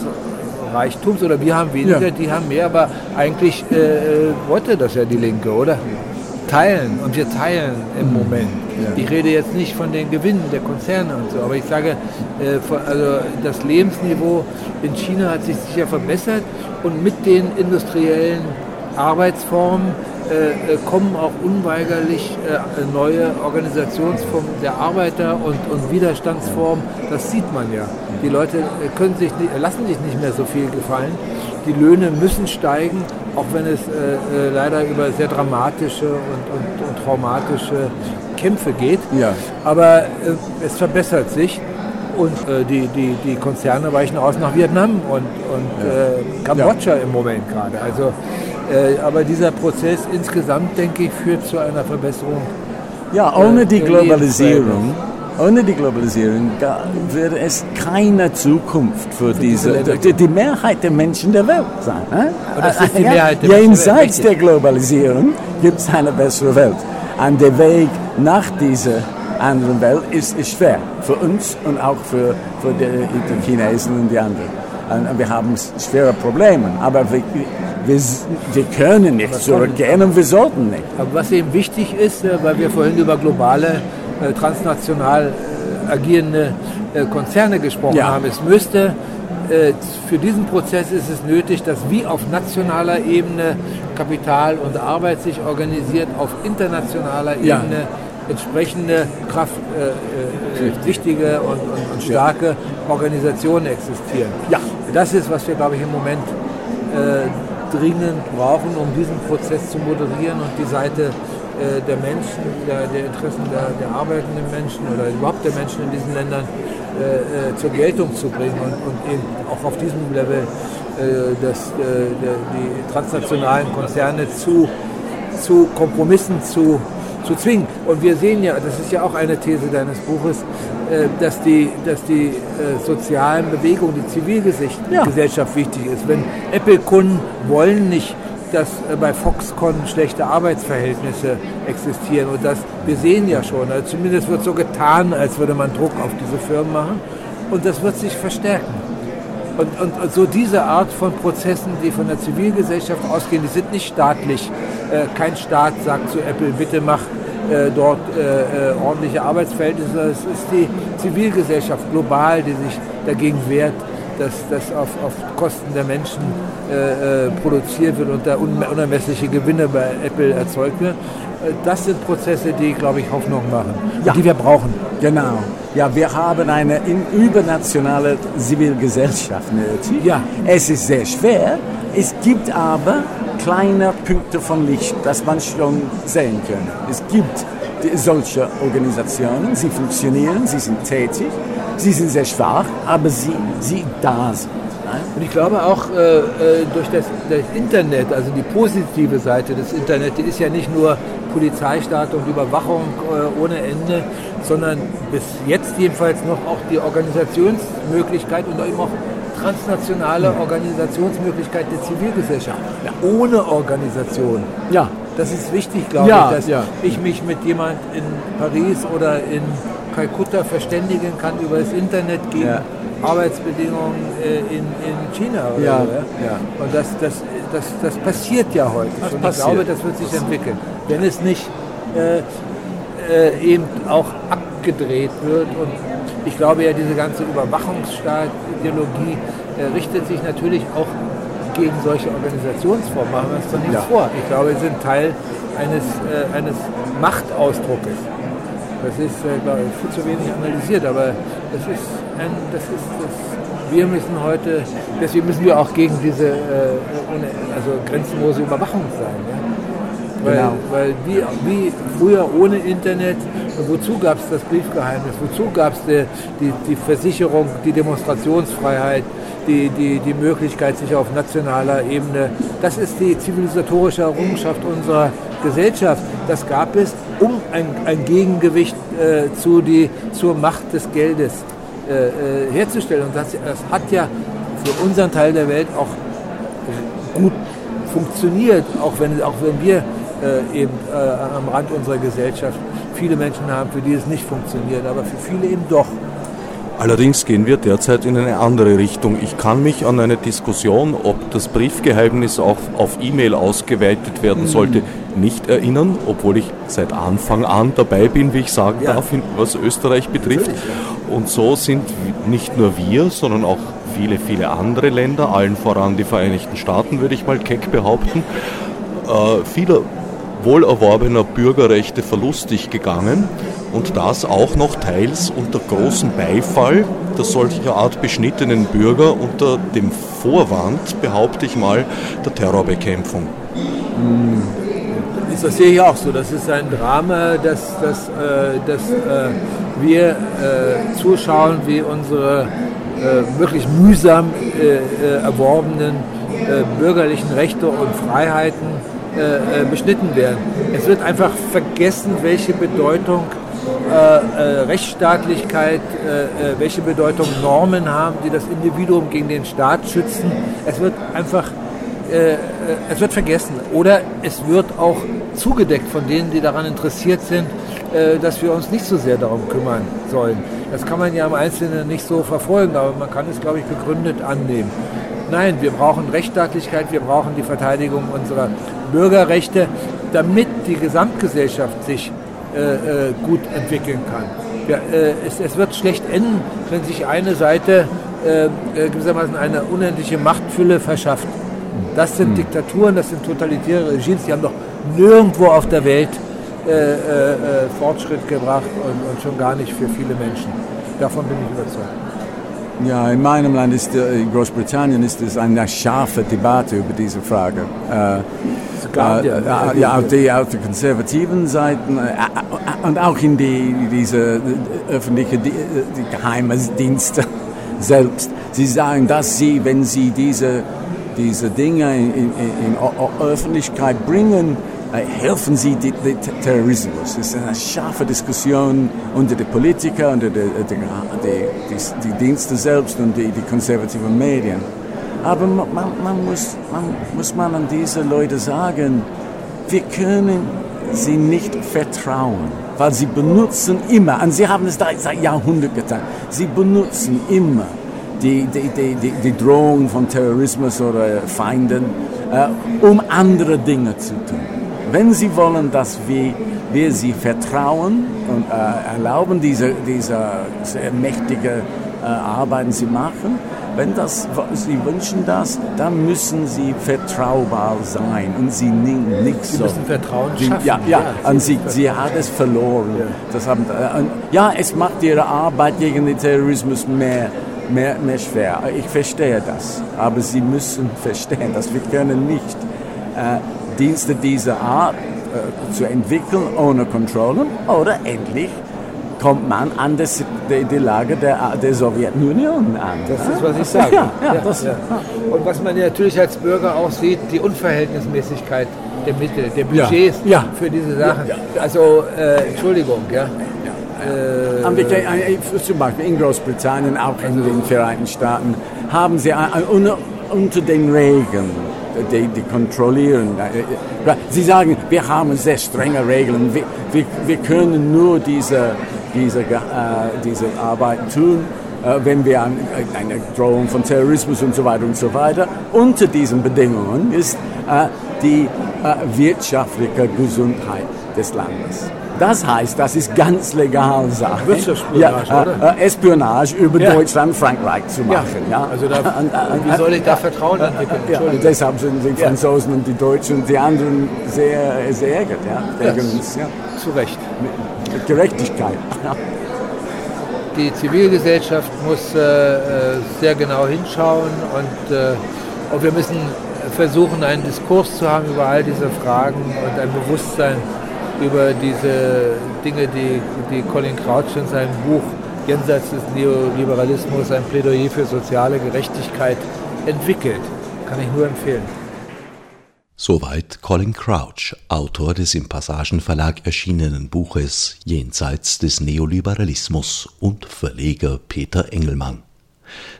Reichtums oder wir haben weniger, ja. die haben mehr, aber eigentlich äh, äh, wollte das ja die Linke, oder? Teilen und wir teilen im mhm. Moment. Ja. Ich rede jetzt nicht von den Gewinnen der Konzerne und so, aber ich sage, äh, also das Lebensniveau in China hat sich sicher verbessert und mit den industriellen Arbeitsformen äh, äh, kommen auch unweigerlich äh, neue Organisationsformen der Arbeiter und, und Widerstandsformen. Das sieht man ja. Die Leute äh, können sich nicht, lassen sich nicht mehr so viel gefallen. Die Löhne müssen steigen, auch wenn es äh, äh leider über sehr dramatische und, und, und traumatische Kämpfe geht. Ja. Aber es verbessert sich. Und äh, die, die, die Konzerne weichen aus nach Vietnam und, und äh, Kambodscha ja. im Moment gerade. Also äh, aber dieser Prozess insgesamt, denke ich, führt zu einer Verbesserung. Ja, ohne die Globalisierung, ohne die Globalisierung würde es keine Zukunft für, diese, die, Mehrheit der Menschen der Welt sein. Die Mehrheit der Jenseits der Globalisierung gibt es eine bessere Welt. Und der Weg nach dieser anderen Welt ist, ist schwer für uns und auch für, für die, die Chinesen und die anderen. Und wir haben schwere Probleme, aber wir, wir, wir können nicht zurückgehen und wir sollten nicht. Aber was eben wichtig ist, äh, weil wir vorhin über globale, äh, transnational äh, agierende Konzerne gesprochen ja. haben, es müsste für diesen Prozess ist es nötig, dass wie auf nationaler Ebene Kapital und Arbeit sich organisiert, auf internationaler Ebene ja. Entsprechende Kraft, äh, wichtige und, und, und starke Organisationen existieren. Ja. Das ist, was wir, glaube ich, im Moment äh, dringend brauchen, um diesen Prozess zu moderieren und die Seite äh, der Menschen, der, der Interessen der, der, arbeitenden Menschen oder überhaupt der Menschen in diesen Ländern äh, äh zur Geltung zu bringen und, und, eben auch auf diesem Level äh, das, äh, der, die transnationalen Konzerne zu, zu Kompromissen zu zu zwingen. Und wir sehen ja, das ist ja auch eine These deines Buches, äh, dass die, dass die äh, sozialen Bewegungen, die Zivilgesellschaft ja. wichtig ist. Wenn Apple-Kunden wollen nicht, dass äh, bei Foxconn schlechte Arbeitsverhältnisse existieren. Und das, wir sehen ja schon, also zumindest wird so getan, als würde man Druck auf diese Firmen machen. Und das wird sich verstärken. Und, und, und, so diese Art von Prozessen, die von der Zivilgesellschaft ausgehen, die sind nicht staatlich. Äh, kein Staat sagt zu Apple, bitte mach äh, dort äh, äh ordentliche Arbeitsverhältnisse. Es ist die Zivilgesellschaft global, die sich dagegen wehrt, dass das auf, auf Kosten der Menschen äh, äh, produziert wird und da unermessliche Gewinne bei Apple erzeugt werden. Das sind Prozesse, die, glaube ich, Hoffnung machen ja. die wir brauchen. Genau. Ja, wir haben eine übernationale Zivilgesellschaft nötig. Ja. Es ist sehr schwer. Es gibt aber kleine Punkte von Licht, das man schon sehen kann. Es gibt solche Organisationen, sie funktionieren, sie sind tätig, sie sind sehr schwach, aber sie, sie da sind. Und ich glaube auch äh, äh, durch das, das, Internet, also die positive Seite des Internet, die ist ja nicht nur Polizeistaat und Überwachung äh, ohne Ende, sondern bis jetzt jedenfalls noch auch die Organisationsmöglichkeit und eben auch transnationale Organisationsmöglichkeit der Zivilgesellschaft. Ja. Ohne Organisation. Ja. Das ist wichtig, glaube ja, ich, dass ja. ich mich mit jemand in Paris oder in Kalkutta verständigen kann über das Internet gegen. Arbeitsbedingungen äh, in, in China. Oder ja, so, ja. Und das, das, das, das passiert ja heute. Das und ich glaube, das wird sich entwickeln. Wenn es nicht äh, äh, eben auch abgedreht wird. Und ich glaube ja, diese ganze Überwachungsstaat-Ideologie äh, richtet sich natürlich auch gegen solche Organisationsformen. Machen wir uns doch nichts ja. vor. Ich glaube, wir sind Teil eines, äh, eines Machtausdruckes. Das ist, äh, glaube ich, viel zu wenig analysiert, aber das ist, das ist das, wir müssen heute, deswegen müssen wir auch gegen diese äh, ohne, also grenzenlose Überwachung sein. Ja? Weil, genau. weil wie, wie früher ohne Internet, wozu gab es das Briefgeheimnis, wozu gab es die, die, die Versicherung, die Demonstrationsfreiheit, die, die, die Möglichkeit, sich auf nationaler Ebene, das ist die zivilisatorische Errungenschaft unserer Gesellschaft. Das gab es, um ein, ein Gegengewicht äh, zu die, zur Macht des Geldes äh, äh, herzustellen. Und das, das hat ja für unseren Teil der Welt auch gut funktioniert, auch wenn, auch wenn wir äh, eben äh, am Rand unserer Gesellschaft viele Menschen haben, für die es nicht funktioniert, aber für viele eben doch. Allerdings gehen wir derzeit in eine andere Richtung. Ich kann mich an eine Diskussion, ob das Briefgeheimnis auch auf E-Mail ausgeweitet werden mhm. Nicht erinnern, obwohl ich seit Anfang an dabei bin, wie ich sagen ja. darf, was Österreich betrifft. Und so sind nicht nur wir, sondern auch viele, viele andere Länder, allen voran die Vereinigten Staaten, würde ich mal keck behaupten, äh, vieler wohlerworbener Bürgerrechte verlustig gegangen und das auch noch teils unter großem Beifall der solcher Art beschnittenen Bürger unter dem Vorwand, behaupte ich mal, der Terrorbekämpfung. Das sehe ich auch so. Das ist ein Drama, dass, dass, äh, dass äh, wir äh, zuschauen, wie unsere äh, wirklich mühsam äh, äh, erworbenen bürgerlichen Rechte und Freiheiten beschnitten werden. Es wird einfach vergessen, welche Bedeutung Rechtsstaatlichkeit, welche Bedeutung Normen haben, die das Individuum gegen den Staat schützen. Es wird einfach es wird vergessen oder es wird auch zugedeckt von denen, die daran interessiert sind, äh, dass wir uns nicht so sehr darum kümmern sollen. Das kann man ja im Einzelnen nicht so verfolgen, aber man kann es, glaube ich, begründet annehmen. Nein, wir brauchen Rechtsstaatlichkeit, wir brauchen die Verteidigung unserer Bürgerrechte, damit die Gesamtgesellschaft sich äh, äh gut entwickeln kann. Ja, äh, es, es, wird schlecht enden, wenn sich eine Seite äh, äh, gewissermaßen eine unendliche Machtfülle verschafft. Das sind hm. Diktaturen, das sind totalitäre Regimes, die haben doch nirgendwo auf der Welt äh, äh, äh, Fortschritt gebracht und, und, schon gar nicht für viele Menschen. Davon bin ich überzeugt. Ja, in meinem Land, ist, äh, in Großbritannien, ist es eine scharfe Debatte über diese Frage. Äh, äh, ja, auf, die, auf der konservativen Seite und auch in die, diese öffentliche die, die Geheimdienste <laughs> selbst. Sie sagen, dass sie, wenn sie diese, diese Dinge in, in, in Öffentlichkeit bringen, äh, helfen sie den Terrorismus. Es ist eine scharfe Diskussion unter den Politikern, unter die, die, die, die Dienste selbst und die, die konservativen Medien. Aber man, man, muss, man muss man an diese Leute sagen, wir können sie nicht vertrauen, weil sie benutzen immer, und sie haben es seit Jahrhunderten getan, sie benutzen immer die, die, die, die, Drohung von Terrorismus oder Feinden, äh, um andere Dinge zu tun. Wenn Sie wollen, dass wir, wir Sie vertrauen und äh, erlauben, diese, diese sehr mächtige äh, Arbeiten Sie machen, wenn das, Sie wünschen das, dann müssen Sie vertraubar sein und Sie nicht, nicht Sie so. müssen Vertrauen schaffen. ja, ja, ja, und Sie, Sie hat es verloren. Ja. Das haben, äh, ja, es macht Ihre Arbeit gegen den Terrorismus mehr, mehr, mehr schwer. Ich verstehe das. Aber Sie müssen <laughs> verstehen, dass wir können nicht äh, Dienste dieser Art äh, zu entwickeln ohne Kontrollen oder endlich kommt man an das, die, die Lage der, der Sowjetunion an. Das ist, was ich sage. Ja, ja, das, ja. Und was man natürlich als Bürger auch sieht, die Unverhältnismäßigkeit der Mittel, der Budgets für diese Sachen. Also, äh, Entschuldigung, ja. Äh, zum Beispiel in Großbritannien, auch in den Vereinigten Staaten, haben sie unter den Regeln die, die kontrollieren. Sie sagen, wir haben sehr strenge Regeln, wir, wir, wir können nur diese, diese, äh, diese Arbeit tun, äh, wenn wir eine Drohung von Terrorismus und so weiter und so weiter. Unter diesen Bedingungen ist äh, die äh, wirtschaftliche Gesundheit des Landes. Das heißt, das ist ganz legal Sache. Wirtschaftsspionage, ja, oder? Äh, Espionage über ja. Deutschland, Frankreich zu machen. Ja. Also da, <laughs> und, wie soll ich da Vertrauen entwickeln? Ja, und deshalb sind die Franzosen und die Deutschen und die anderen sehr, sehr ärgert, ja, wegen uns. Ja. Zu Recht. Mit, mit Gerechtigkeit. <laughs> Die Zivilgesellschaft muss äh, äh, sehr genau hinschauen und, äh, und wir müssen versuchen, einen Diskurs zu haben über all diese Fragen und ein Bewusstsein über diese Dinge, die, die Colin Crouch in seinem Buch Jenseits des Neoliberalismus, ein Plädoyer für soziale Gerechtigkeit entwickelt. Kann ich nur empfehlen. Soweit Colin Crouch, Autor des im Passagen Verlag erschienenen Buches Jenseits des Neoliberalismus und Verleger Peter Engelmann.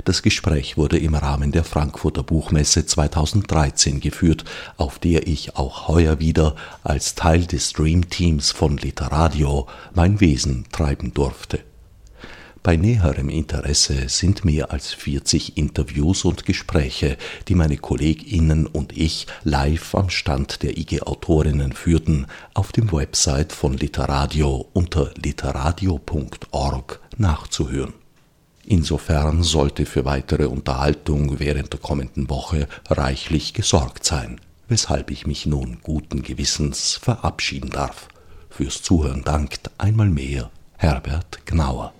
Das Gespräch wurde im Rahmen der Frankfurter Buchmesse 2013 geführt, auf der ich auch heuer wieder als Teil des Streamteams von Literadio mein Wesen treiben durfte. Bei näherem Interesse sind mehr als 40 Interviews und Gespräche, die meine KollegInnen und ich live am Stand der IG Autorinnen führten, auf dem Website von Literadio unter literadio.org nachzuhören. Insofern sollte für weitere Unterhaltung während der kommenden Woche reichlich gesorgt sein. weshalb ich mich nun guten Gewissens verabschieden darf. Fürs Zuhören dankt einmal mehr Herbert Gnauer.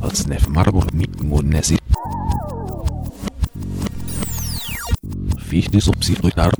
Als Nef Marburg mit Monesi. Fichtes Obsidruidar